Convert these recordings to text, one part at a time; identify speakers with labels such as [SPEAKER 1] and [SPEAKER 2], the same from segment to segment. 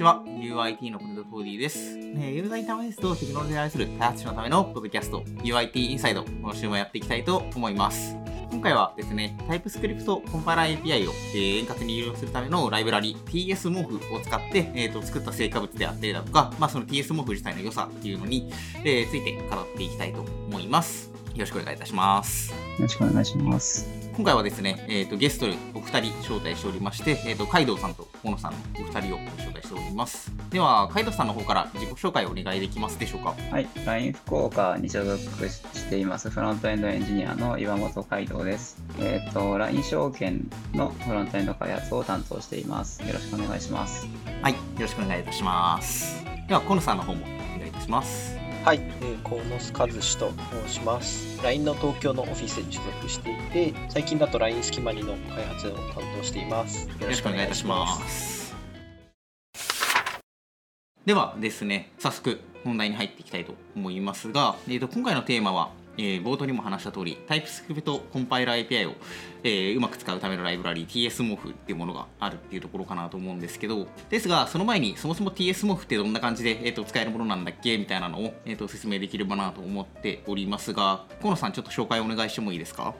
[SPEAKER 1] ちは。UIT のポテトフーディーです。ねユーザーインターフェースとテクノロジーに愛する開発者のためのポッドキャスト、UIT インサイド、今週もやっていきたいと思います。今回はですね、TypeScript コンパイラー API を、えー円滑に利用するためのライブラリ TSMorph を使って、えーと作った成果物であったりだとか、まあ、その TSMorph 自体の良さっていうのに、えーついて語っていきたいと思います。よろしくお願いいたします。
[SPEAKER 2] よろしくお願いします。
[SPEAKER 1] 今回はですね、えー、とゲストにお二人招待しておりまして、えー、とカイドウさんとモノさんのお二人を招待しております。では、カイドウさんの方から自己紹介をお願いできますでしょうか？
[SPEAKER 2] はい、LINE 福岡に所属していますフロントエンドエンジニアの岩本海道です。えっ、と、LINE 証券のフロントエンド開発を担当しています。よろしくお願いします。
[SPEAKER 1] はい、よろしくお願いいたします。では、コノさんの方もお願いいたします。
[SPEAKER 3] はい、えー、河野和志と申します。LINE の東京のオフィスに所属していて、最近だと LINE スキマリの開発を担当しています。よ
[SPEAKER 1] ろしくお願いいたします。ではですね、早速本題に入っていきたいと思いますが、えー、と今回のテーマは、えー冒頭にも話した通り、TypeScript コンパイラー API を、えーうまく使うためのライブラリ TSMorph っていうものがあるっていうところかなと思うんですけど、ですが、その前にそもそも TSMOF ってどんな感じで、えー、と使えるものなんだっけ？みたいなのを、えー、と説明できればなと思っておりますが、河野さん、ちょっと紹介お願いしてもいいですか？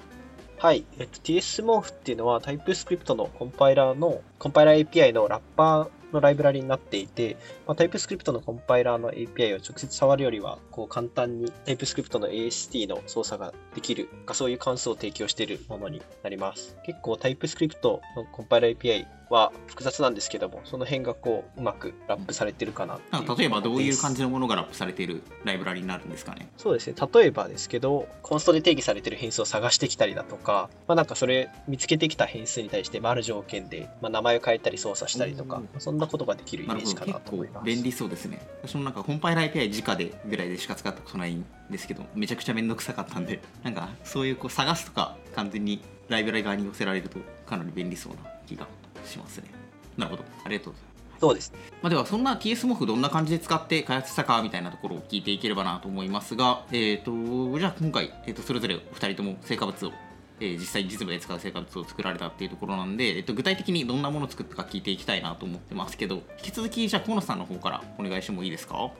[SPEAKER 3] はい、えっと、TSMorph っていうのは TypeScript のコンパイラーの、コンパイラー API のラッパーのライブラリになっていて、まあ、TypeScript のコンパイラーの API を直接触るよりは、こう簡単に TypeScript の AST の操作ができるか、そういう関数を提供しているものになります。結構 TypeScript のコンパイラー API は複雑なんですけども、その辺がこう、うまくラップされてるかな
[SPEAKER 1] 例えばどういう感
[SPEAKER 3] じ
[SPEAKER 1] じのものがラップされているライブラリになるんですかね？
[SPEAKER 3] そうですね。例えばですけど、コンストで定義されてる変数を探してきたりだとか、まあなんかそれ見つけてきた変数に対して、まあある条件で、まあ、名前を変えたり操作したりとかそんなことができるイメージかなと思います。
[SPEAKER 1] 便利そうですね。私もなんかコンパイラー API 直でぐらいでしか使ったことないんですけどめちゃくちゃめんどくさかったんでなんかそういうこう探すとか完全にライブラリ側に寄せられるとかなり便利そうな気がしますねなるほどありがとうございます
[SPEAKER 3] そうですね。
[SPEAKER 1] まあ、ではそんな TSMorph どんな感じで使って開発したかみたいなところを聞いていければなと思いますが、えー、とじゃあ今回、えー、とそれぞれお二人とも成果物を、えー実際実務で使う成果物を作られたっていうところなんで、えー、と具体的にどんなものを作ったか聞いていきたいなと思ってますけど引き続きじゃあ河野さんの方からお願いしてもいいですか？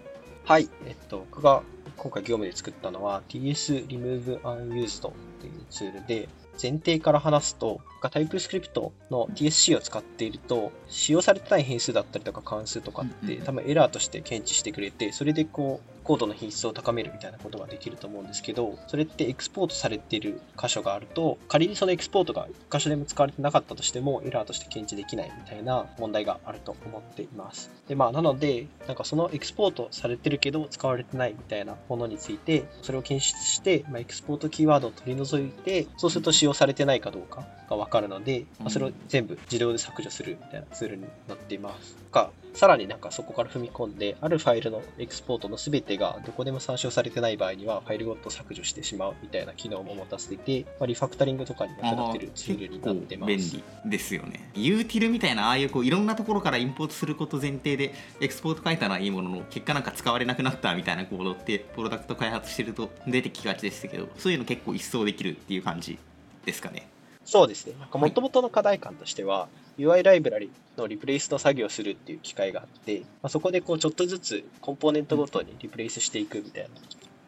[SPEAKER 3] はい。えっと、僕が今回業務で作ったのは TS Remove Unused っていうツールで、前提から話すと、TypeScript の TSC を使っていると、使用されてない変数だったりとか関数とかって、多分エラーとして検知してくれて、それでこう、コードの品質を高めるみたいなことができると思うんですけど、それってエクスポートされている箇所があると、仮にそのエクスポートが1箇所でも使われてなかったとしても、エラーとして検知できないみたいな問題があると思っています。で、まあ、なので、なんかそのエクスポートされてるけど使われてないみたいなものについて、それを検出して、まあ、エクスポートキーワードを取り除いて、そうすると使用されてないかどうかがわかるので、まあ、それを全部自動で削除するみたいなツールになっています。か、さらになんかそこから踏み込んで、あるファイルのエクスポートの全てがどこでも参照されてない場合には、ファイルごと削除してしまうみたいな機能も持たせていて、まあ、リファクタリングとかに役立ってるツールになってます。
[SPEAKER 1] 便利ですよね。ユーティルみたいなああいうこういろんなところからインポートすること前提でエクスポート書いたのはいいものの結果なんか使われなくなったみたいなコードってプロダクト開発してると出てきがちでしたけどそういうの結構一掃できるっていう感じですかね。
[SPEAKER 3] そうですね。なんか元々の課題感としては、UI ライブラリのリプレイスの作業をするっていう機会があって、まあ、そこでこうちょっとずつコンポーネントごとにリプレイスしていくみたいな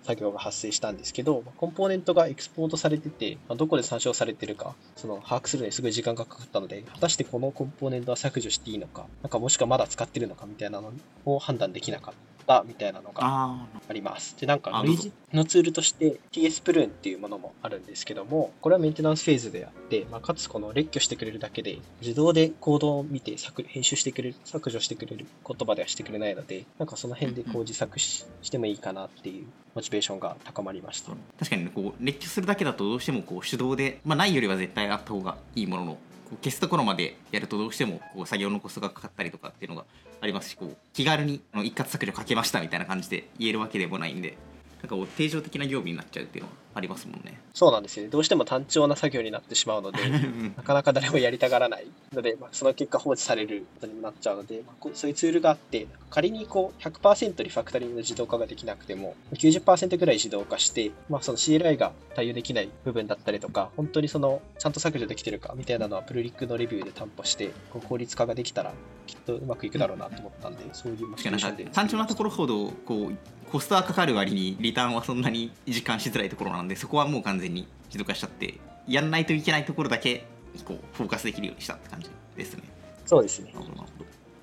[SPEAKER 3] 作業が発生したんですけど、まあコンポーネントがエクスポートされてて、まあ、どこで参照されてるか、その把握するのにすごい時間がかかったので、果たしてこのコンポーネントは削除していいのか、なんかもしくはまだ使ってるのかみたいなのを判断できなかったみたいなのが
[SPEAKER 1] あ
[SPEAKER 3] ります。で、なんか
[SPEAKER 1] あ
[SPEAKER 3] 類似のツールとして TS プルーンっていうものもあるんですけども、これはメンテナンスフェーズであって、まあ、かつこの列挙してくれるだけで、自動でコードを見て削編集してくれる、削除してくれる言葉ではしてくれないので、なんかその辺でこう自作ししてもいいかなっていうモチベーションが高まりました。
[SPEAKER 1] 確かにねこう列挙するだけだとどうしてもこう手動で、まあ、ないよりは絶対あった方がいいものの消すところまでやるとどうしてもこう作業のコストがかかったりとかっていうのがありますしこう気軽にあの一括削除かけましたみたいな感じで言えるわけでもないんでなんかこう定常的な業務になっちゃうっていうのはありますもんね。
[SPEAKER 3] そうなんですよね。どうしても単調な作業になってしまうので、なかなか誰もやりたがらないので、まあ、その結果放置されることにもなっちゃうので、まあ、そういうツールがあって、仮にこう100%リファクタリングの自動化ができなくても、90%ぐらい自動化して、まあ、その CLI が対応できない部分だったりとか、本当にそのちゃんと削除できてるかみたいなのはプルリックのレビューで担保して、こう効率化ができたらきっとうまくいくだろうなと思ったんで、そういうモで。
[SPEAKER 1] 単調なところほどこうコストはかかる割にリターンはそんなに実感しづらいところなんでそこはもう完全に自動化しちゃってやんないといけないところだけこうフォーカスできるようにしたって感じですね。
[SPEAKER 3] そうですね
[SPEAKER 1] な。るほど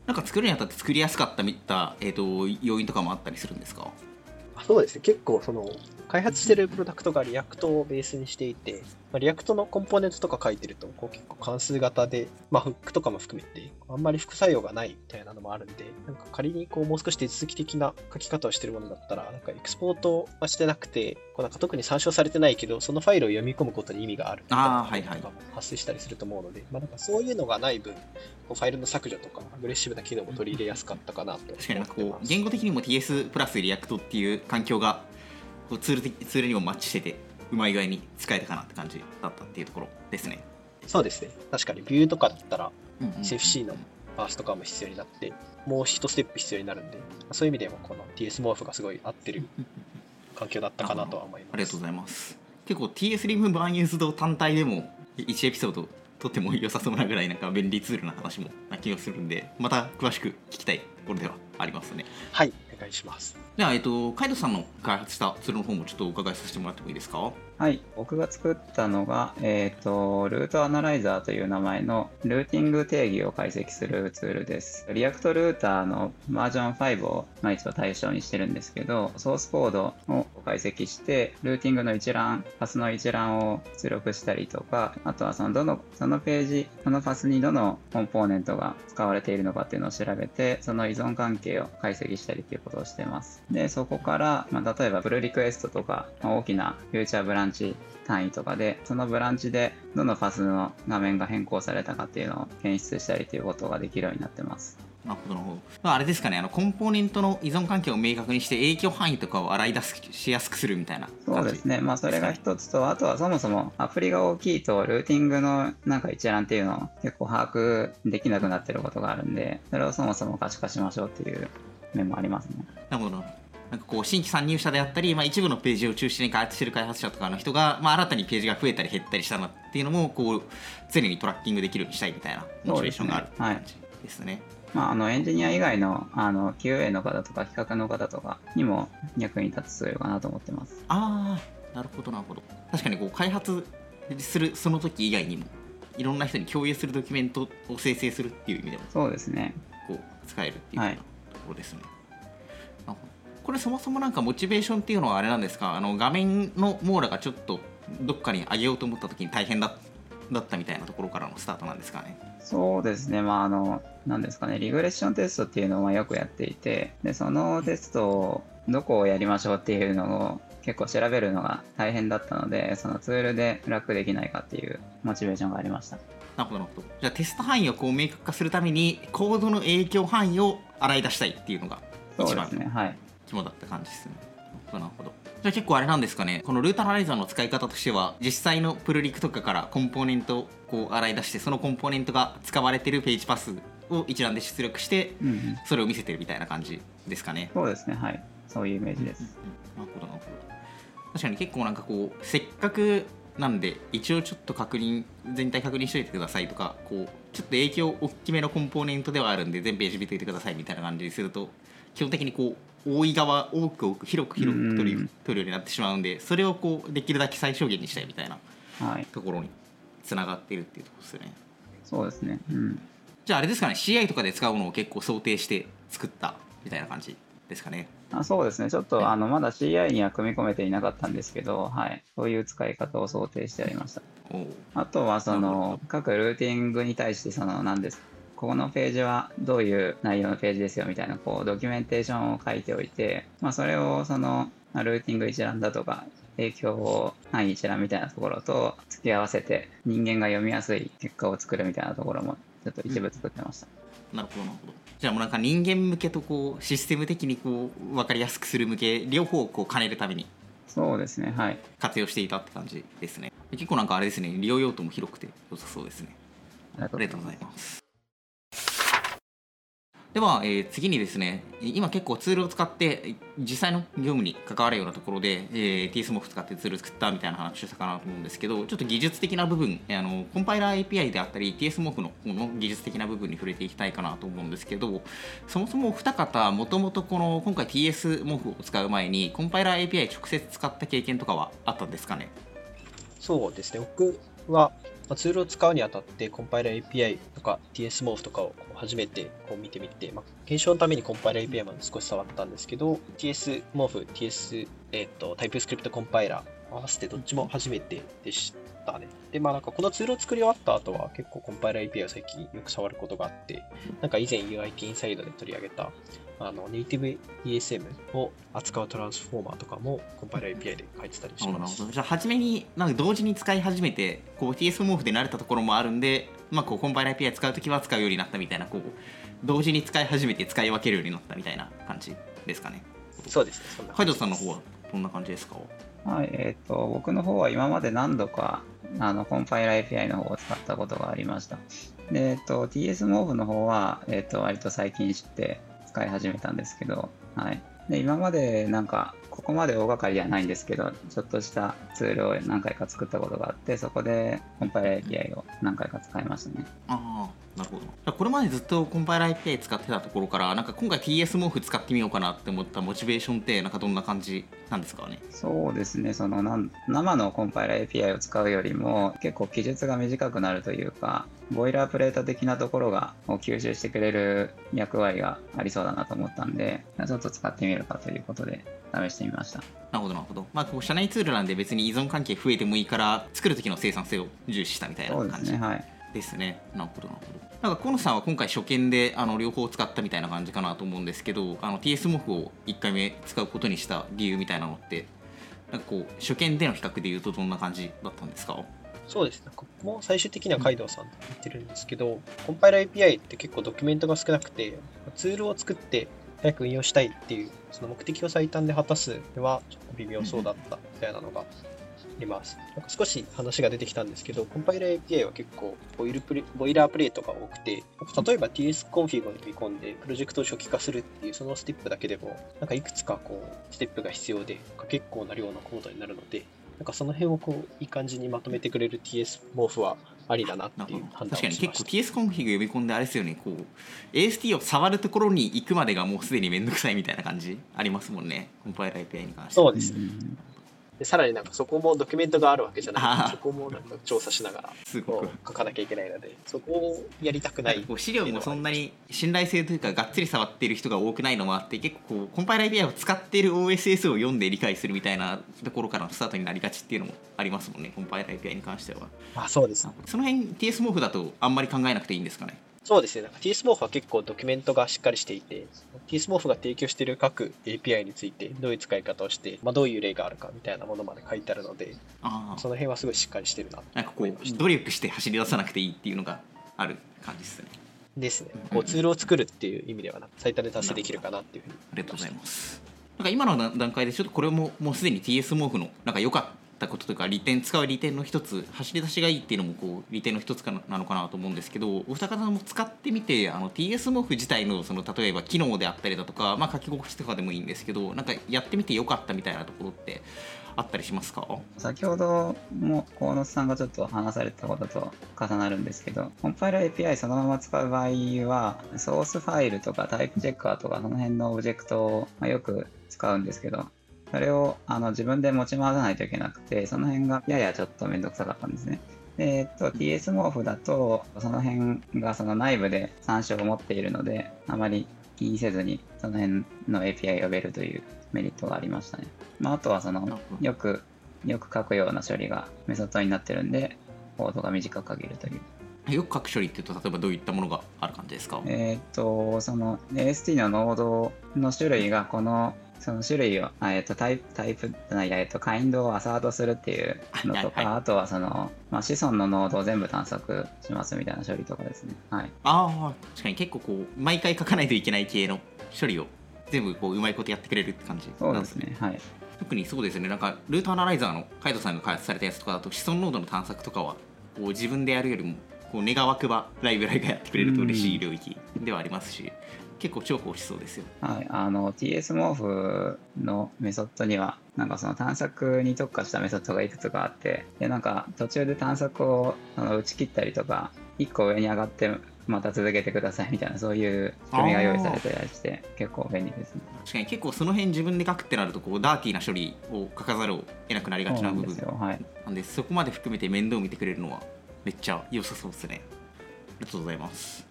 [SPEAKER 1] なんか作るにあたって作りやすかったみた、えー、と要因とかもあったりするんですか？
[SPEAKER 3] あそうですね、結構その開発してるプロダクトが React をベースにしていて、まあ、リアクトのコンポーネントとか書いてるとこう結構関数型で、まあ、フックとかも含めてあんまり副作用がないみたいなのもあるんで、なんか仮にこうもう少し手続き的な書き方をしてるものだったら、なんかエクスポートはしてなくて、こうなんか特に参照されてないけど、そのファイルを読み込むことに意味があるみたいとかも発生したりすると思うので、まあ、なんかそういうのがない分、こうファイルの削除とかアグレッシブな機能も取り入れやすかったかなと
[SPEAKER 1] 言語的にも TS プラスリアクトっていう環境がこうツール的ツールにもマッチしててうまい具合に使えたかなって感じだったっていうところですね。
[SPEAKER 3] そうですね。確かに Vue とかだったら、 SFC のパースとかも必要になって、もう一ステップ必要になるんで、そういう意味でもこの TS モーフがすごい合ってる環境だったかなとは思います。
[SPEAKER 1] ありがとうございます。結構 TS リムバンユーズド単体でも1エピソードとっても良さそうなぐらいなんか便利ツールな話もな気がするんでまた詳しく聞きたいところではありますね。
[SPEAKER 3] はい、お願いします。
[SPEAKER 1] じゃあ、えっと、カイドさんの開発したツールの方もちょっとお伺いさせてもらってもいいですか？
[SPEAKER 2] はい、僕が作ったのが、えっ、と、 Route Analyzer という名前のルーティング定義を解析するツールです。 React Router のバージョン5を、まあ、一応対象にしてるんですけど、ソースコードを解析して、ルーティングの一覧、パスの一覧を出力したりとか、あとはそのどの、そのページ、そのパスにどのコンポーネントが使われているのかっていうのを調べて、その依存関係を解析したりっていうことをしてます。で、そこから、まあ、例えばプルリクエストとか、まあ大きなフューチャーブランドチ単位とかで、そのブランチでどのパスの画面が変更されたかっていうのを検出したりということができるようになってます。
[SPEAKER 1] なるほどなるほど。まあ、あれですかねあのコンポーネントの依存関係を明確にして影響範囲とかを洗い出すしやすくするみたいな
[SPEAKER 2] そうですね。まあそれが一つと、あとはそもそもアプリが大きいとルーティングのなんか一覧っていうのを結構把握できなくなってることがあるんで、それをそもそも可視化しましょうっていう面もありますね。
[SPEAKER 1] なるほどなんかこう新規参入者であったり、まあ、一部のページを中心に開発している開発者とかの人が、まあ、新たにページが増えたり減ったりしたなっていうのもこう常にトラッキングできるようにしたいみたいなモチベーションがある感じですね。
[SPEAKER 2] まあ、あのエンジニア以外のあの QA の方とか企画の方とかにも役に立つツールかなと思ってます。
[SPEAKER 1] ああなるほどなるほど確かにこう開発するその時以外にもいろんな人に共有するドキュメントを生成するっていう意味でも
[SPEAKER 2] そうですね。
[SPEAKER 1] こう使えるっていうよう
[SPEAKER 2] は
[SPEAKER 1] ないところですね。これそもそもなんかモチベーションっていうのはあれなんですか？あの画面の網羅がちょっとどっかに上げようと思った時に大変だだったみたいなところからのスタートなんですかね？
[SPEAKER 2] そうですね。まあ、あの、なんですかね、リグレッションテストっていうのはよくやっていて、で、そのテストをどこをやりましょうっていうのを結構調べるのが大変だったので、そのツールで楽できないかっていうモチベーションがありました。
[SPEAKER 1] なるほどなるほど。じゃあテスト範囲をこう明確化するためにコードの影響範囲を洗い出したいっていうのが一番
[SPEAKER 2] そうですね。はい。
[SPEAKER 1] 肝だった感じですね。なるほど。じゃあ結構あれなんですかね、このルートアナライザーの使い方としては、実際のプルリクとかからコンポーネントをこう洗い出して、そのコンポーネントが使われてるページパスを一覧で出力して、
[SPEAKER 2] うんうん、
[SPEAKER 1] それを見せてるみたいな感じですかね。
[SPEAKER 2] そうですね。はい。そういうイメージです。
[SPEAKER 1] なるほどなるほど。確かに結構なんかこう、せっかくなんで、一応ちょっと確認、全体確認しといてくださいとか、こう、ちょっと影響大きめのコンポーネントではあるんで、全ページ見といてくださいみたいな感じにすると、基本的にこう、多い側、多く多く、広く広く取る
[SPEAKER 2] うん
[SPEAKER 1] 取るようになってしまうんで、それをこう、できるだけ最小限にしたいみたいな
[SPEAKER 2] はい。
[SPEAKER 1] ところにつながっているっていうところですよね。
[SPEAKER 2] そうですね。うん。
[SPEAKER 1] じゃああれですかね、CI とかで使うのを結構想定して作ったみたいな感じですかね。
[SPEAKER 2] あそうですね。ちょっと、あの、まだ CI には組み込めていなかったんですけど、はい。そういう使い方を想定してありました。
[SPEAKER 1] おう
[SPEAKER 2] あとはその各ルーティングに対してその何ですここのページはどういう内容のページですよみたいなこうドキュメンテーションを書いておいて、まあ、それをそのまあルーティング一覧だとか影響範囲一覧みたいなところと付け合わせて人間が読みやすい結果を作るみたいなところもちょっと一部作ってました。
[SPEAKER 1] なるほどなるほど。じゃあもうなんか人間向けとこうシステム的にこう分かりやすくする向け両方をこう兼ねるために
[SPEAKER 2] そうですねはい。
[SPEAKER 1] 活用していたって感じですね。結構なんかあれですね利用用途も広くて良さそうですね。
[SPEAKER 2] ありがと
[SPEAKER 1] うございますでは、えー次にですね今結構ツールを使って実際の業務に関わるようなところで、えー、TSMOF 使ってツール作ったみたいな話をしたかなと思うんですけどちょっと技術的な部分あのコンパイラー API であったり TSMOF のの技術的な部分に触れていきたいかなと思うんですけどそもそも二方もともとこの今回 TSMOF を使う前にコンパイラー API 直接使った経験とかはあったんですかね？
[SPEAKER 3] そうですね。僕は、ツールを使うにあたって、コンパイラー API とか tsmorf とかを初めてこう見てみて、まあ、検証のためにコンパイラー API まで少し触ったんですけど、TS モーフ、TS、えっ、と、タイプスクリプトコンパイラー合わせてどっちも初めてでしたね。で、まあなんかこのツールを作り終わった後は結構コンパイラー API を最近よく触ることがあって、なんか以前 UIT インサイドで取り上げたあのネイティブ ESM を扱うトランスフォーマーとかもコンパイラー API で書いてたりします
[SPEAKER 1] なるほど。じゃあ初めになんか同時に使い始めてこう TS モーフで慣れたところもあるんで、まあ、こうコンパイラー API 使うときは使うようになったみたいなこう同時に使い始めて使い分けるようになったみたいな感じですかね。
[SPEAKER 3] そうですね。
[SPEAKER 1] 海斗さんの方はどんな感じですか？
[SPEAKER 2] はい、えっ、と、僕の方は今まで何度か、あの、コンパイラー API の方を使ったことがありました。で、えっ、と、TSMove の方は、えっ、と、割と最近知って使い始めたんですけど、はい。で、今までなんか、ここまで大掛かりじゃないんですけど、ちょっとしたツールを何回か作ったことがあって、そこでコンパイラー API を何回か使いましたね。
[SPEAKER 1] あなるほど。じゃあこれまでずっとコンパイラー API 使ってたところからなんか今回 TS モーフ使ってみようかなって思ったモチベーションってなんかどんな感じなんですかね？
[SPEAKER 2] そうですね、そのなん生のコンパイラー API を使うよりも結構記述が短くなるというか、ボイラープレート的なところがを吸収してくれる役割がありそうだなと思ったんで、ちょっと使ってみるかということで試してみました。
[SPEAKER 1] なるほどなるほど。まあこう社内ツールなんで別に依存関係増えてもいいから作る時の生産性を重視したみたいな感じ。
[SPEAKER 2] そうですね、はい。
[SPEAKER 1] ですね。なるほど、なるほど。なんか河野さんは今回初見であの両方使ったみたいな感じかなと思うんですけど、あの TS モフを1回目使うことにした理由みたいなのって、なんかこう初見での比較でいうとどんな感じだったんですか？
[SPEAKER 3] そうですね。ここも最終的にはカイドウさんと言ってるんですけど、コンパイラー API って結構ドキュメントが少なくて、ツールを作って早く運用したいっていう、その目的を最短で果たすにはちょっと微妙そうだったみたいなのがあります。なんか少し話が出てきたんですけど、コンパイラー API は結構ボイルプレ boilerplate が多くて、例えば TS コンフィグを読み込んでプロジェクトを初期化するっていうそのステップだけでも、なんかいくつかこうステップが必要で、結構な量のコードになるので、なんかその辺をこういい感じにまとめてくれる TS モーフはありだなっていう判断
[SPEAKER 1] 確かに。結構 TS コンフィグ呼び込んであれですよね、こう AST を触るところに行くまでがもうすでにめんどくさいみたいな感じありますもんね、コンパイラー API に関して。
[SPEAKER 3] そうですね。
[SPEAKER 2] うん
[SPEAKER 3] でさらになんかそこもドキュメントがあるわけじゃない。そこもなんか調査しながら
[SPEAKER 1] すごく。
[SPEAKER 3] 書かなきゃいけないので、そこをやりたくない。
[SPEAKER 1] こう資料もそんなに信頼性というかがっつり触っている人が多くないのもあって結構こうコンパイラー API を使っている OSS を読んで理解するみたいなところからのスタートになりがちっていうのもありますもんねコンパイラー API に関しては。
[SPEAKER 3] あ、そうです。
[SPEAKER 1] その辺 TS モフだとあんまり考えなくていいんですかね？
[SPEAKER 3] そうですね。なんか TSMorph は結構ドキュメントがしっかりしていて、TSMorph が提供している各 API についてどういう使い方をして、まあ、どういう例があるかみたいなものまで書いてあるので、
[SPEAKER 1] ああ
[SPEAKER 3] その辺はすごいしっかりしてるな
[SPEAKER 1] なんかこう。努力して走り出さなくていいっていうのがある感じですね
[SPEAKER 3] ですね。
[SPEAKER 1] うん
[SPEAKER 3] こうツールを作るっていう意味では最短で達成できるかなっていうふうに
[SPEAKER 1] ありがとうございますなんか今の段階でちょっとこれももうすでに TS モフのなんか良かったたこととか利点使う利点の一つ走り出しがいいっていうのもこう利点の一つかなのかなと思うんですけどお二方も使ってみてあの TS モフ自体のその例えば機能であったりだとか、まあ、書き心地とかでもいいんですけどなんかやってみて良かったみたいなところってあったりしますか？
[SPEAKER 2] 先ほども河野さんがちょっと話されたことと重なるんですけど、コンパイラー API そのまま使う場合は、ソースファイルとかタイプチェッカーとかその辺のオブジェクトをよく使うんですけど、それをあの自分で持ち回さないといけなくて、その辺がややちょっとめんどくさかったんですね。でえっと、TS モーフだと、その辺がその内部で参照を持っているので、あまり気にせずにその辺の API 呼べるというメリットがありましたね。まあ、あとはそのよくよく書くような処理がメソッドになってるんで、コードが短く書けるという。
[SPEAKER 1] よく書く処理っていうと例えばどういったものがある感じですか？
[SPEAKER 2] えーっと、その AST のノードの種類がこの、その種類を、あえーっとタイプ、タイプ、いやえーっと、カインドをアサートするっていうのとか、
[SPEAKER 1] はいはい
[SPEAKER 2] あとはその、まあ、子孫のノードを全部探索しますみたいな処理とかですね。はい。
[SPEAKER 1] ああ確かに結構こう毎回書かないといけない系の処理を全部こううまいことやってくれるって感じ
[SPEAKER 2] そうですね。はい。
[SPEAKER 1] 特にそうですねなんかルートアナライザーのカイトさんが開発されたやつとかだと子孫ノードの探索とかはこう自分でやるよりもこう願わくばライブラリがやってくれると嬉しい領域ではありますし、結構重宝しそうですよ。
[SPEAKER 2] はい、あの TS モーフのメソッドにはなんかその探索に特化したメソッドがいくつかあってでなんか途中で探索をあの打ち切ったりとか1個上に上がってまた続けてくださいみたいなそういう仕組みが用意されてたりして結構便利ですね。
[SPEAKER 1] 確かに結構その辺自分で書くってなるとこうダーティーな処理を書かざるを得なくなりがちな部分
[SPEAKER 2] なんですよ、はい、
[SPEAKER 1] なんでそこまで含めて面倒見てくれるのはめっちゃ良さそうですね。ありがとうございます。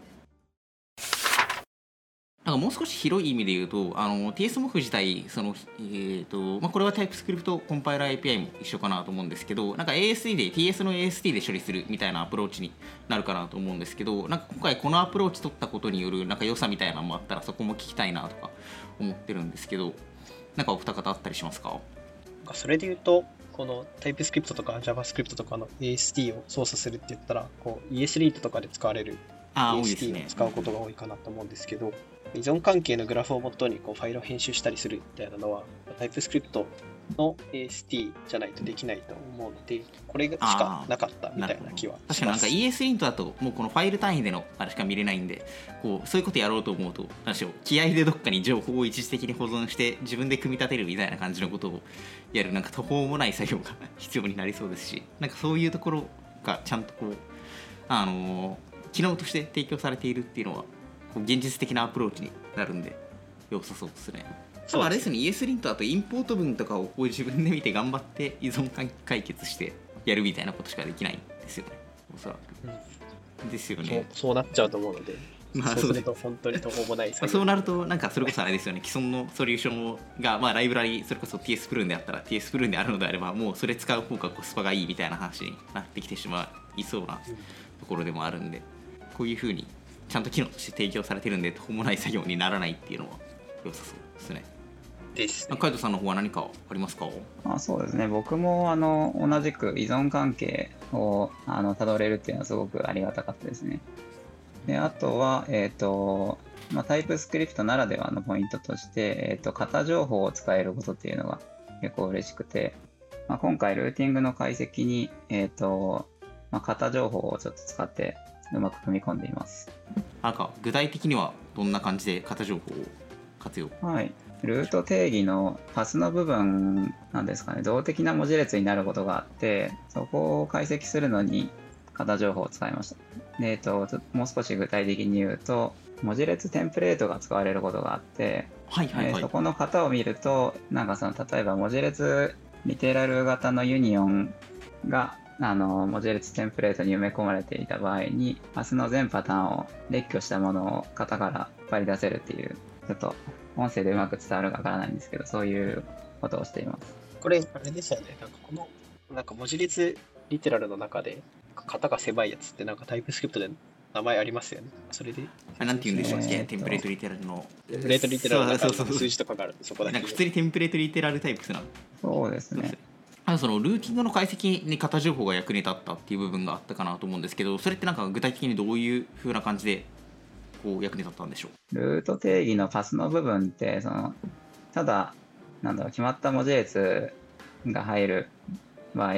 [SPEAKER 1] なんかもう少し広い意味で言うと、あの TSMOF 自体、そのえーとまあ、これは TypeScript コンパイラー API も一緒かなと思うんですけど、なんか ASD で、TS の ASD で処理するみたいなアプローチになるかなと思うんですけど、なんか今回このアプローチ取ったことによるなんか良さみたいなのもあったら、そこも聞きたいなとか思ってるんですけど、なんかお二方あったりしますか
[SPEAKER 3] それで言うと、この TypeScript とか JavaScript とかの AST を操作するって言ったら、こう ESLint とかで使われる AST を
[SPEAKER 1] ね。
[SPEAKER 3] 使うことが多いかなと思うんですけど、依存関係のグラフをもとにこうファイルを編集したりするみたいなのは、TypeScript の AST じゃないとできないと思うので、これしかなかったみたいな気は。
[SPEAKER 1] 確かになんか ESLint だともうこのファイル単位でのあれしか見れないんでこうそういうことやろうと思うと何でしょう気合でどっかに情報を一時的に保存して自分で組み立てるみたいな感じのことをやるなんか途方もない作業が必要になりそうですしなんかそういうところがちゃんとこうあのー機能として提供されているっていうのはこう現実的なアプローチになるんで良さそうですね。そうあれですね ESLint だとインポート文とかをこう自分で見て頑張って依存関解決してやるみたいなことしかできないんですよね。おそらく、ですよ
[SPEAKER 3] そう
[SPEAKER 1] ね
[SPEAKER 3] そうなっちゃうと思うので、
[SPEAKER 1] まあ
[SPEAKER 3] そうすると本当に途方もない
[SPEAKER 1] そうなるとなんかそれこそあれですよね。既存のソリューションが、まあ、ライブラリそれこそ TS プルーンであったら TS プルーンであるのであればもうそれ使う方がコスパがいいみたいな話になってきてしまいそうなところでもあるんでこういうふうにちゃんと機能として提供されてるんで途方もない作業にならないっていうのは良さそうですね
[SPEAKER 3] です、ね。
[SPEAKER 1] カイトさんの方は何かありますか？
[SPEAKER 2] まあ、そうですね僕もあの同じく依存関係をあの辿れるっていうのはすごくありがたかったですね。であとは、えっとまあ、タイプスクリプトならではのポイントとして、えっと型情報を使えることっていうのが結構嬉しくて、まあ、今回ルーティングの解析に、えっとまあ、型情報をちょっと使ってうまく組み込んでいます。
[SPEAKER 1] なんか具体的にはどんな感じで型情報を活用？
[SPEAKER 2] はい。ルート定義のパスの部分なんですかね、動的な文字列になることがあって、そこを解析するのに型情報を使いました。で、えっと、もう少し具体的に言うと、文字列テンプレートが使われることがあって、
[SPEAKER 1] はいはいはい
[SPEAKER 2] えーそこの型を見ると、なんかその、例えば文字列リテラル型のユニオンが、あの、文字列テンプレートに埋め込まれていた場合に、パスの全パターンを列挙したものを型から割り出せるっていう、ちょっと音声でうまく伝わるかわからないんですけど、そういうことをしています。
[SPEAKER 3] これ、あれですよね。なんかこの、なんか文字列リテラルの中で、型が狭いやつってなんかタイプスクリプトで名前ありますよね。それで、
[SPEAKER 1] あなんて言うんでしたっけ、
[SPEAKER 2] えーと
[SPEAKER 1] テンプレートリテラルの
[SPEAKER 3] テンプレートリテラルの中に
[SPEAKER 1] そうそうそう
[SPEAKER 3] 数字とかがあるそこだけ
[SPEAKER 1] なんか普通にテンプレートリテラルタイプスな
[SPEAKER 2] そうですね。
[SPEAKER 1] あのそのルーティングの解析に型情報が役に立ったっていう部分があったかなと思うんですけどそれってなんか具体的にどういう風な感じでこう役に立ったんでしょう
[SPEAKER 2] ルート定義のパスの部分って、その、ただ、なんだろう、決まった文字列が入る場合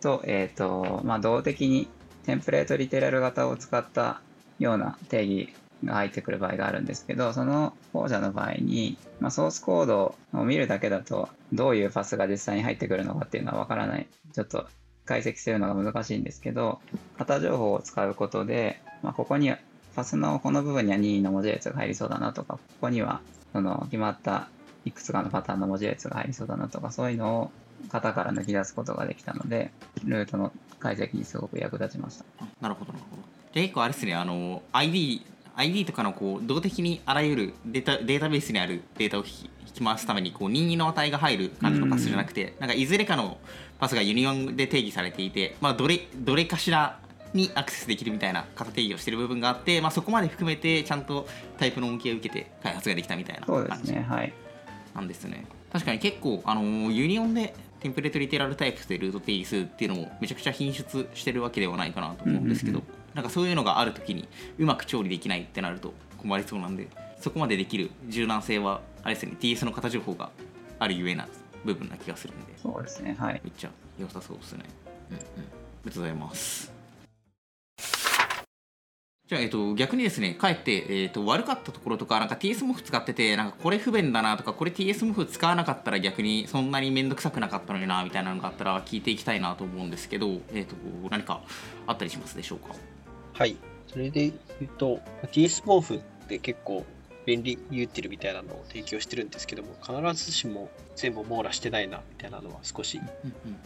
[SPEAKER 2] と、えっ、と、まあ、動的にテンプレートリテラル型を使ったような定義が入ってくる場合があるんですけど、その後者の場合に、まあ、ソースコードを見るだけだと、どういうパスが実際に入ってくるのかっていうのはわからない。ちょっと解析するのが難しいんですけど、型情報を使うことで、まあ、ここにパスのこの部分には任意の文字列が入りそうだなとか、ここにはその決まったいくつかのパターンの文字列が入りそうだなとか、そういうのを型から抜き出すことができたので、ルートの解析にすごく役立ちました。
[SPEAKER 1] なるほどなるほどじゃあ結構あれですねあの ID ID とかのこう動的にあらゆるデータデータベースにあるデータを引き回すためにこう任意の値が入る感じのパスじゃなくて、なんかいずれかのパスが union で定義されていて、まあ、どれどれかしらにアクセスできるみたいな型定義をしている部分があって、まあ、そこまで含めてちゃんとタイプの恩恵を受けて開発ができたみたいな感じ
[SPEAKER 2] すね、はい。
[SPEAKER 1] なんですね確かに結構あの union で template literal type でルート定義するっていうのもめちゃくちゃ頻出してるわけではないかなと思うんですけど、
[SPEAKER 2] うん
[SPEAKER 1] なんかそういうのがある時にうまく調理できないってなると困りそうなんでそこまでできる柔軟性はあれですね TS の型情報があるゆえな部分な気がするんで
[SPEAKER 2] そうですね。はい。
[SPEAKER 1] めっちゃ良さそうですね。うんうん。ありがとうございます。じゃあ、えっと、逆にですね、かえって、えっと、悪かったところとか、なんか TS モフ使ってて、なんかこれ不便だなとか、これ TS モフ使わなかったら逆にそんなに面倒くさくなかったのにな、みたいなのがあったら聞いていきたいなと思うんですけど、えっと、何かあったりしますでしょうか
[SPEAKER 3] はい。それで言うと、TS 毛布って結構便利 util みたいなのを提供してるんですけども、必ずしも全部網羅してないなみたいなのは少し。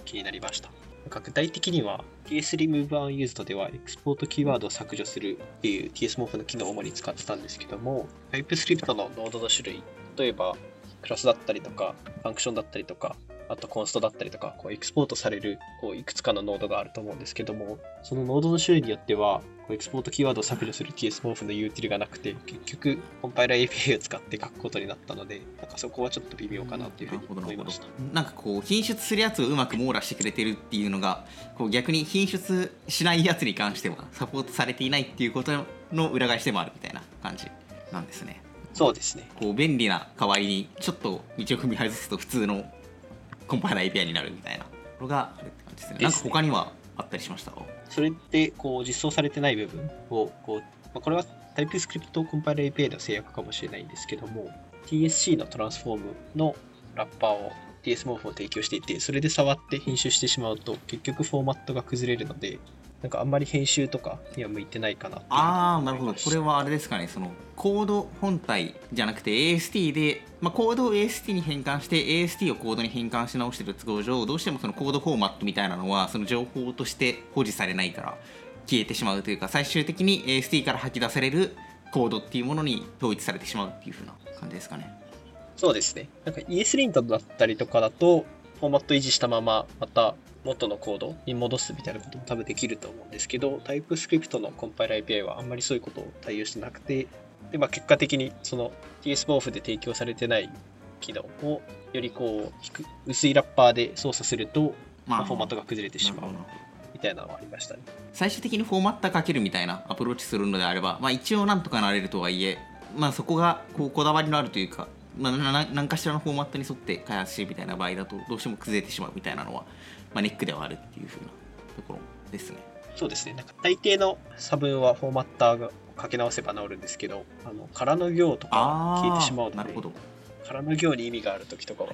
[SPEAKER 3] 気になりました。具体的には TS Remove Unused では export キーワードを削除するっていう ts-morph の機能を主に使ってたんですけども TypeScript のノードの種類例えばクラスだったりとか function だったりとかあと const だったりとかこう export されるこういくつかのノードがあると思うんですけどもそのノードの種類によってはこうエクスポートキーワードを削除する TS モフのユーティルがなくて結局コンパイラー API を使って書くことになったのでなんかそこはちょっと微妙かなっていうふうに思いました。
[SPEAKER 1] なんかこう品質するやつをうまく網羅してくれてるっていうのがこう逆に品質しないやつに関してはサポートされていないっていうことの裏返しでもあるみたいな感じなんですね
[SPEAKER 3] そうですね。
[SPEAKER 1] こう便利な代わりにちょっと道を踏み外すと普通のコンパイラー API になるみたいな。のがあるって感じですね。なんか他にはあったりしました？
[SPEAKER 3] それでこう実装されてない部分をこう、まあ、これは TypeScript コンパイラー API の制約かもしれないんですけども TSC のトランスフォームのラッパーを TS モーフを提供していてそれで触って編集してしまうと結局フォーマットが崩れるのでなんかあんまり編集とかには向いてないかな
[SPEAKER 1] ああなるほど。これはあれですかね。そのコード本体じゃなくて AST で、まあ、コードを AST に変換して AST をコードに変換し直してる都合上どうしてもそのコードフォーマットみたいなのはその情報として保持されないから消えてしまうというか最終的に AST から吐き出されるコードっていうものに統一されてしまうっていう風な感じですかね。
[SPEAKER 3] そうですね。なんか ESLint だったりとかだと、フォーマット維持したまま、また元のコードに戻すみたいなことも多分できると思うんですけど、TypeScript のコンパイラー API はあんまりそういうことを対応してなくて、で、まあ、結果的にその TSBOF で提供されてない機能をよりこう低薄いラッパーで操作すると、まあ、フォーマットが崩れてしまうみたいなのはありましたね。
[SPEAKER 1] 最終的にフォーマッターかけるみたいなアプローチするのであれば、まあ、一応なんとかなれるとはいえ、まあ、そこがこうこだわりのあるというか、まあ、何かしらのフォーマットに沿って開発してみたいな場合だとどうしても崩れてしまうみたいなのは、まあ、ネックではあるっていう風なところですね。
[SPEAKER 3] そうですね。なんか大抵の差分はフォーマッターがかけ直せば治るんですけど、あの空の行とか
[SPEAKER 1] あ
[SPEAKER 3] 消えてしまう
[SPEAKER 1] あなるほど
[SPEAKER 3] ので、空の行に意味があるときとかは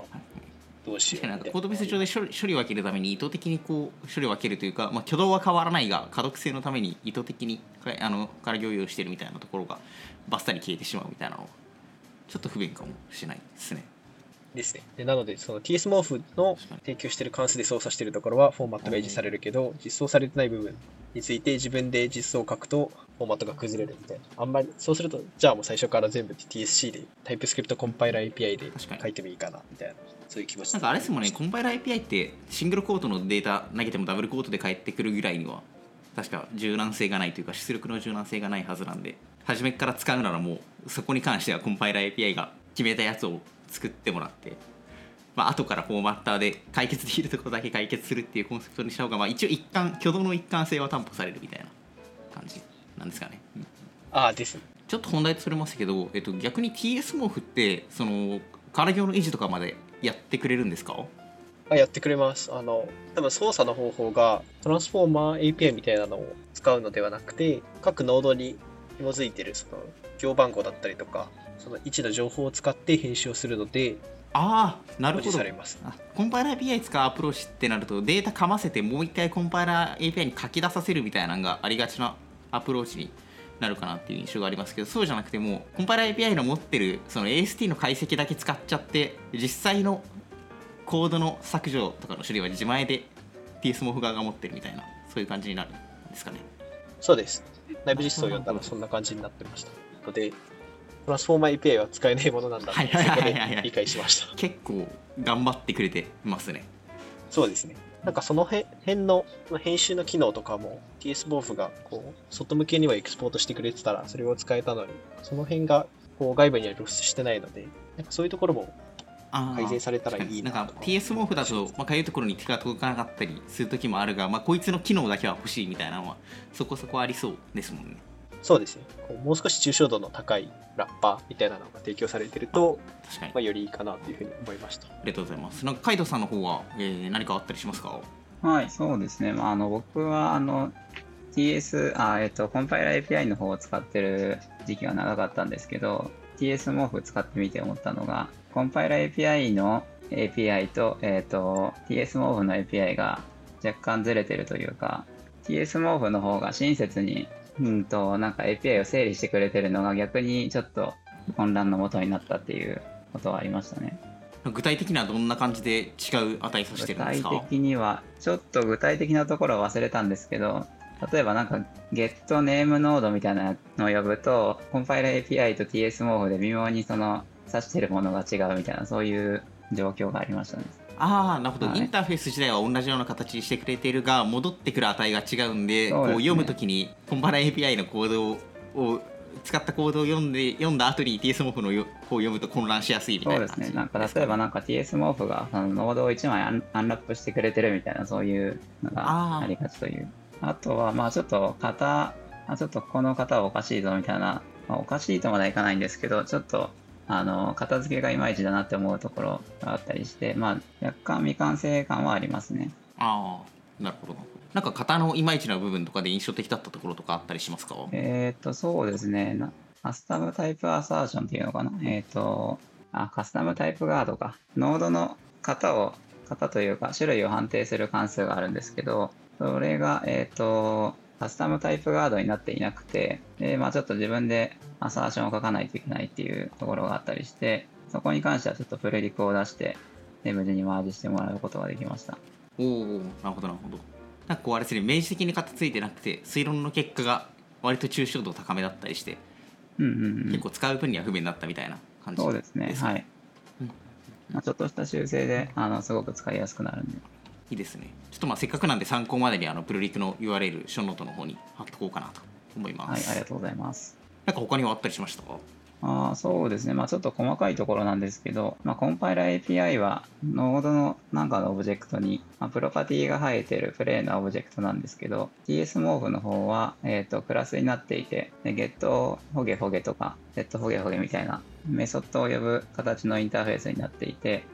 [SPEAKER 3] どうしようみたい
[SPEAKER 1] コードベース上で処理処理を分けるために意図的にこう処理を分けるというか、まあ、挙動は変わらないが可読性のために意図的にかあの空行用してるみたいなところがバッサリ消えてしまうみたいなのはちょっと不便かもしれないですね。
[SPEAKER 3] ですね。でなので、その TS モーフの提供している関数で操作しているところはフォーマットが維持されるけど、実装されてない部分について自分で実装を書くとフォーマットが崩れるみたいな。あんまり、そうすると、じゃあもう最初から全部 TSC で TypeScript コンパイラー API で書いてもいいかなみたいな、そういう気持ち
[SPEAKER 1] なんかあれですもんね、コンパイラー API ってシングルコートのデータ投げてもダブルコートで返ってくるぐらいには確か柔軟性がないというか出力の柔軟性がないはずなんで初めから使うならもうそこに関してはコンパイラー API が決めたやつを作ってもらって、まあ後からフォーマッターで解決できるところだけ解決するっていうコンセプトにした方が、まあ、一応一貫挙動の一貫性は担保されるみたいな感じなんですかね。うん
[SPEAKER 3] ああ、ですね。
[SPEAKER 1] ちょっと本題とそれますけど、えっと、逆に TS モフってその空行の維持とかまでやってくれるんですか？
[SPEAKER 3] あやってくれます。あの、多分操作の方法がトランスフォーマー API みたいなのを使うのではなくて、各ノードに紐づいてるその行番号だったりとか、その位置の情報を使って編集をするので、
[SPEAKER 1] ああなるほど保
[SPEAKER 3] 持されます。
[SPEAKER 1] あコンパイラー API 使うアプローチってなるとデータかませてもう一回コンパイラー API に書き出させるみたいなのがありがちなアプローチになるかなっていう印象がありますけどそうじゃなくてもコンパイラー API の持ってるその AST の解析だけ使っちゃって実際のコードの削除とかの処理は自前で TS モフ側が持ってるみたいなそういう感じになるんですかね
[SPEAKER 3] そうです。内部実装を読んだらそんな感じになってました。ので、トランスフォーマー API は使えないものなんだ。そこで理解しました。
[SPEAKER 1] 結構頑張ってくれてますね。
[SPEAKER 3] そうですね。なんかその辺辺の編集の機能とかも TS ボーフがこう外向けにはエクスポートしてくれてたらそれを使えたのに、その辺がこう外部には露出してないので、なんかそういうところも改善されたらいいな
[SPEAKER 1] なんか TS モフだと、まあ、かゆいところに手が届かなかったりする時もあるが、まあ、こいつの機能だけは欲しいみたいなのはそこそこありそうですもんね
[SPEAKER 3] そうですね。こうもう少し抽象度の高いラッパーみたいなのが提供されてると、
[SPEAKER 1] 確かに。
[SPEAKER 3] まあ、よりいいかなというふうに思いました。
[SPEAKER 1] ありがとうございます。なんかカイトさんの方は、えー何かあったりしますか？
[SPEAKER 2] はい、そうですね。まあ、あの僕はあの TS、あえっと、コンパイラー API の方を使ってる時期が長かったんですけど、TS モーフ使ってみて思ったのが、コンパイラー API の API と、えっと、TS モーフの API が若干ずれてるというか、TS モーフの方が親切に、うんと、なんか API を整理してくれてるのが逆にちょっと混乱の元になったっていうことはありましたね。
[SPEAKER 1] 具体的にはどんな感じで違う値させて
[SPEAKER 2] 具体
[SPEAKER 1] るんですか？
[SPEAKER 2] 的にはちょっと具体的なところは忘れたんですけど例えばなんか getName ノードみたいなのを呼ぶとコンパイラ API と TS モーフで微妙にその指してるものが違うみたいなそういう状況がありましたね
[SPEAKER 1] ああ、なるほど、
[SPEAKER 2] はい。
[SPEAKER 1] インターフェース自体は同じような形にしてくれているが、戻ってくる値が違うんで、
[SPEAKER 2] ね。
[SPEAKER 1] こう読むときに、コンパラ API のコードを使ったコードを読んで読んだ後に TS モフのよこう読むと混乱しやすいみた
[SPEAKER 2] そ
[SPEAKER 1] いうな感じ。
[SPEAKER 2] ですね。なんか例えばなんか TS モーフがそのノードを1枚アンアンラップしてくれてるみたいなそういうのがありがちという。あとはまあちょっと型あちょっとこの型はおかしいぞみたいな、まあ、おかしいとまではいかないんですけどちょっとあの片付けがいまいちだなって思うところがあったりしてまあ若干未完成感はありますね。
[SPEAKER 1] ああなるほど。なんか型のいまいちな部分とかで印象的だったところとかあったりしますか？
[SPEAKER 2] えっ、とそうですね。なカスタムタイプアサーションっていうのかな？えっ、とあカスタムタイプガードか。ノードの型を型というか種類を判定する関数があるんですけどそれがえっ、とカスタムタイプガードになっていなくてでまあちょっと自分でアサーションを書かないといけないっていうところがあったりしてそこに関してはちょっとプレリクを出してで無事にマージしてもらうことができました。
[SPEAKER 1] おおなるほどなるほど。なんかこうあれですね明示的に型ついてなくて推論の結果が割と抽象度高めだったりして、
[SPEAKER 2] うんうんうん。
[SPEAKER 1] 結構使う分には不便だったみたいな感じ
[SPEAKER 2] そうですねはい。
[SPEAKER 1] うん。
[SPEAKER 2] まあ、ちょっとした修正であのすごく使いやすくなるんで
[SPEAKER 1] いいですね。ちょっとまあせっかくなんで参考までにあのプルリクの URL ショーノートの方に貼っておこうかなと思います、
[SPEAKER 2] はい、ありがとうございます。
[SPEAKER 1] なんか他にはあったりしました？か
[SPEAKER 2] あーそうですね、まあ、ちょっと細かいところなんですけど、まあ、コンパイラー API は、ノードのなんかのオブジェクトに、まあ、プロパティが生えてるプレーンなオブジェクトなんですけど、 ts-morph の方は、えっ、と、クラスになっていて、で get ホゲホゲとか、set ホゲホゲみたいなメソッドを呼ぶ形のインターフェースになっていて、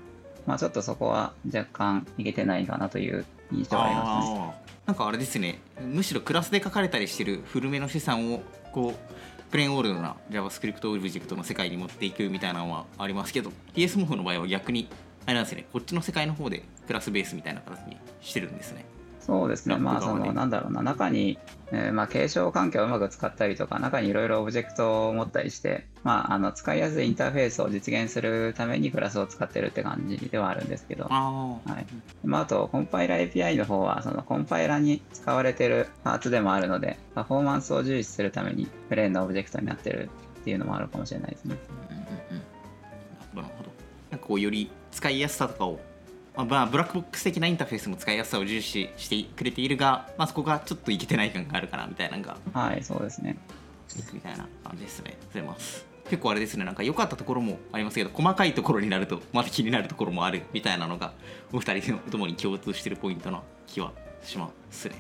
[SPEAKER 2] まあ、ちょっとそこは若干いけてないかなという印象がありますね。
[SPEAKER 1] なんかあれですね。むしろクラスで書かれたりしてる古めの資産をこうプレーンオールドな JavaScript オブジェクトの世界に持っていくみたいなのはありますけど TSMOF の場合は逆にあれなんですね。こっちの世界の方でクラスベースみたいな形にしてるんですね。
[SPEAKER 2] そうですね、まあ、その、なんだろうな、中に、えーまあ、継承環境をうまく使ったりとか、中にいろいろオブジェクトを持ったりして、まあ、あの、使いやすいインターフェースを実現するためにクラスを使ってるって感じではあるんですけど、はい。まあ、あと、コンパイラー API の方は、その、コンパイラーに使われてるパーツでもあるので、パフォーマンスを重視するために、プレーンのオブジェクトになってるっていうのもあるかもしれないですね。
[SPEAKER 1] うんうんうん。なるほどなるほど。なんかこうより使いやすさとかをまあまあブラックボックス的なインターフェースも使いやすさを重視してくれているが、まあ、そこがちょっといけてない感があるかなみたいなのが
[SPEAKER 2] はい、そうですね。
[SPEAKER 1] みたいな感じですね。ございます。結構あれですね、なんか良かったところもありますけど、細かいところになると、まだ気になるところもあるみたいなのが、お二人のともに共通してるポイントな気はしますね。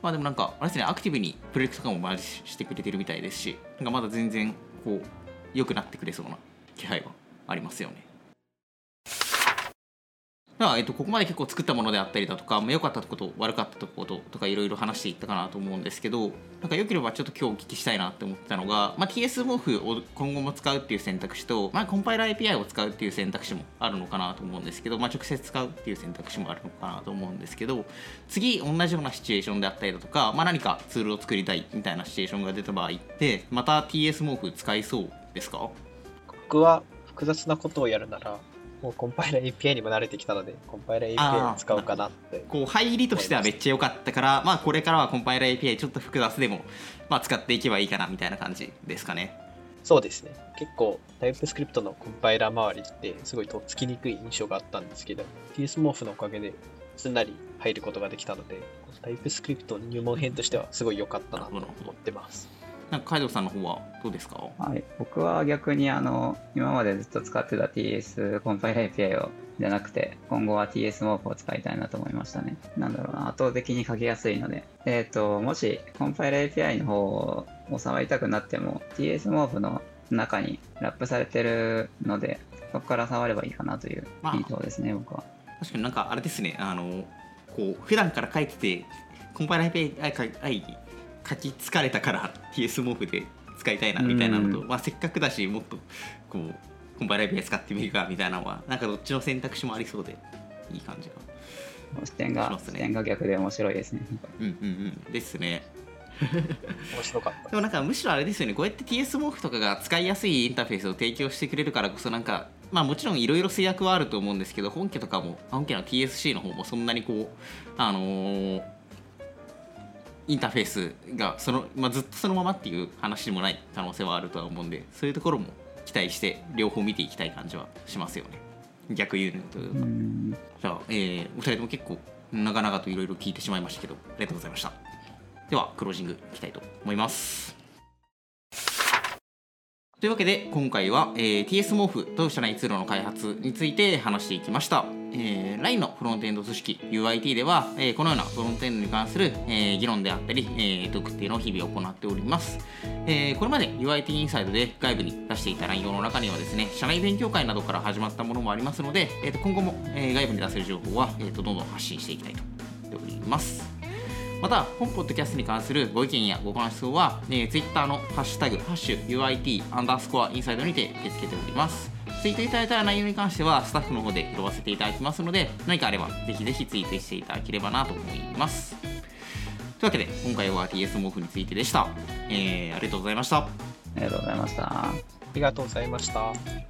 [SPEAKER 1] まあでもなんか、あれですね、アクティブにプロジェクトとかもマージしてくれてるみたいですし、なんかまだ全然、こう、良くなってくれそうな気配はありますよね。では、えっと、ここまで結構作ったものであったりだとか、ま、良かったこと悪かったところとかいろいろ話していったかなと思うんですけどなんか良ければちょっと今日お聞きしたいなって思ったのが、まあ、TS モフを今後も使うっていう選択肢と、まあ、コンパイラー API を使うっていう選択肢もあるのかなと思うんですけど、まあ、直接使うっていう選択肢もあるのかなと思うんですけど次同じようなシチュエーションであったりだとか、まあ、何かツールを作りたいみたいなシチュエーションが出た場合ってまた TS モフ使いそうですか？
[SPEAKER 3] 僕は複雑なことをやるなら、もうコンパイラー API にも慣れてきたので、コンパイラー API を使おうかなって。
[SPEAKER 1] こう入りとしてはめっちゃ良かったから、まあ、これからはコンパイラー API ちょっと複雑でも、まあ、使っていけばいいかなみたいな感じですかね。
[SPEAKER 3] そうですね。結構、TypeScript のコンパイラー周りってすごいとっつきにくい印象があったんですけど、TSMorph のおかげですんなり入ることができたので、TypeScript の入門編としてはすごい良かったなと思ってます。
[SPEAKER 1] なんか、海斗さんの方はどうですか？
[SPEAKER 2] はい、僕は逆にあの今までずっと使ってた TS コンパイラー API をじゃなくて今後は TS モープを使いたいなと思いましたね。なんだろうな。圧倒的に書きやすいので、えっ、ともしコンパイラー API の方を触りたくなっても TS モーフの中にラップされてるのでそこから触ればいいかなという
[SPEAKER 1] まあ
[SPEAKER 2] ビートですね、僕は。
[SPEAKER 1] 確かになんかあれですね。あのこう普段から書いててコンパイラー API に書き疲れたから TS モーフで使いたいなみたいなのと、
[SPEAKER 2] うん。
[SPEAKER 1] まあ、せっかくだしもっとこうコンパイラー API 使ってみるかみたいなのはなんかどっちの選択肢もありそうでいい感じが。
[SPEAKER 2] 視点が、視点が逆で面白いですね。
[SPEAKER 1] うんうんうん。ですね。
[SPEAKER 3] 面白かった。
[SPEAKER 1] でもなんかむしろあれですよね。こうやって TS モーフとかが使いやすいインターフェースを提供してくれるからこそなんかまあもちろんいろいろ制約はあると思うんですけど本家とかも本家の TSC の方もそんなにこうあのーインターフェースがその、まあ、ずっとそのままっていう話でもない可能性はあるとは思うんでそういうところも期待して両方見ていきたい感じはしますよね。逆輸入というか、
[SPEAKER 2] うん。
[SPEAKER 1] じゃあ、えーお二人とも結構長々といろいろ聞いてしまいましたけどありがとうございました。ではクロージングいきたいと思います。というわけで今回は、えー TS モーフと社内通路の開発について話していきました、えー LINE のフロントエンド組織 UIT では、えーこのようなフロントエンドに関する、えー議論であったり、えートークっていうのを日々行っております、えーこれまで UIT インサイドで外部に出していた内容の中にはですね社内勉強会などから始まったものもありますので、えーと今後も、えー外部に出せる情報は、えーとどんどん発信していきたいと思っておりますまた、本ポッドキャストに関するご意見やご感想は、えー、Twitter のハッシュタグ、ハッシュ UIT アンダースコアインサイドにて受け付けております。ツイートいただいた内容に関しては、スタッフの方で拾わせていただきますので、何かあれば、ぜひぜひツイートしていただければなと思います。というわけで、今回は TS モフについてでした。えー、ありがとうございました。
[SPEAKER 2] ありがとうございました。
[SPEAKER 3] ありがとうございました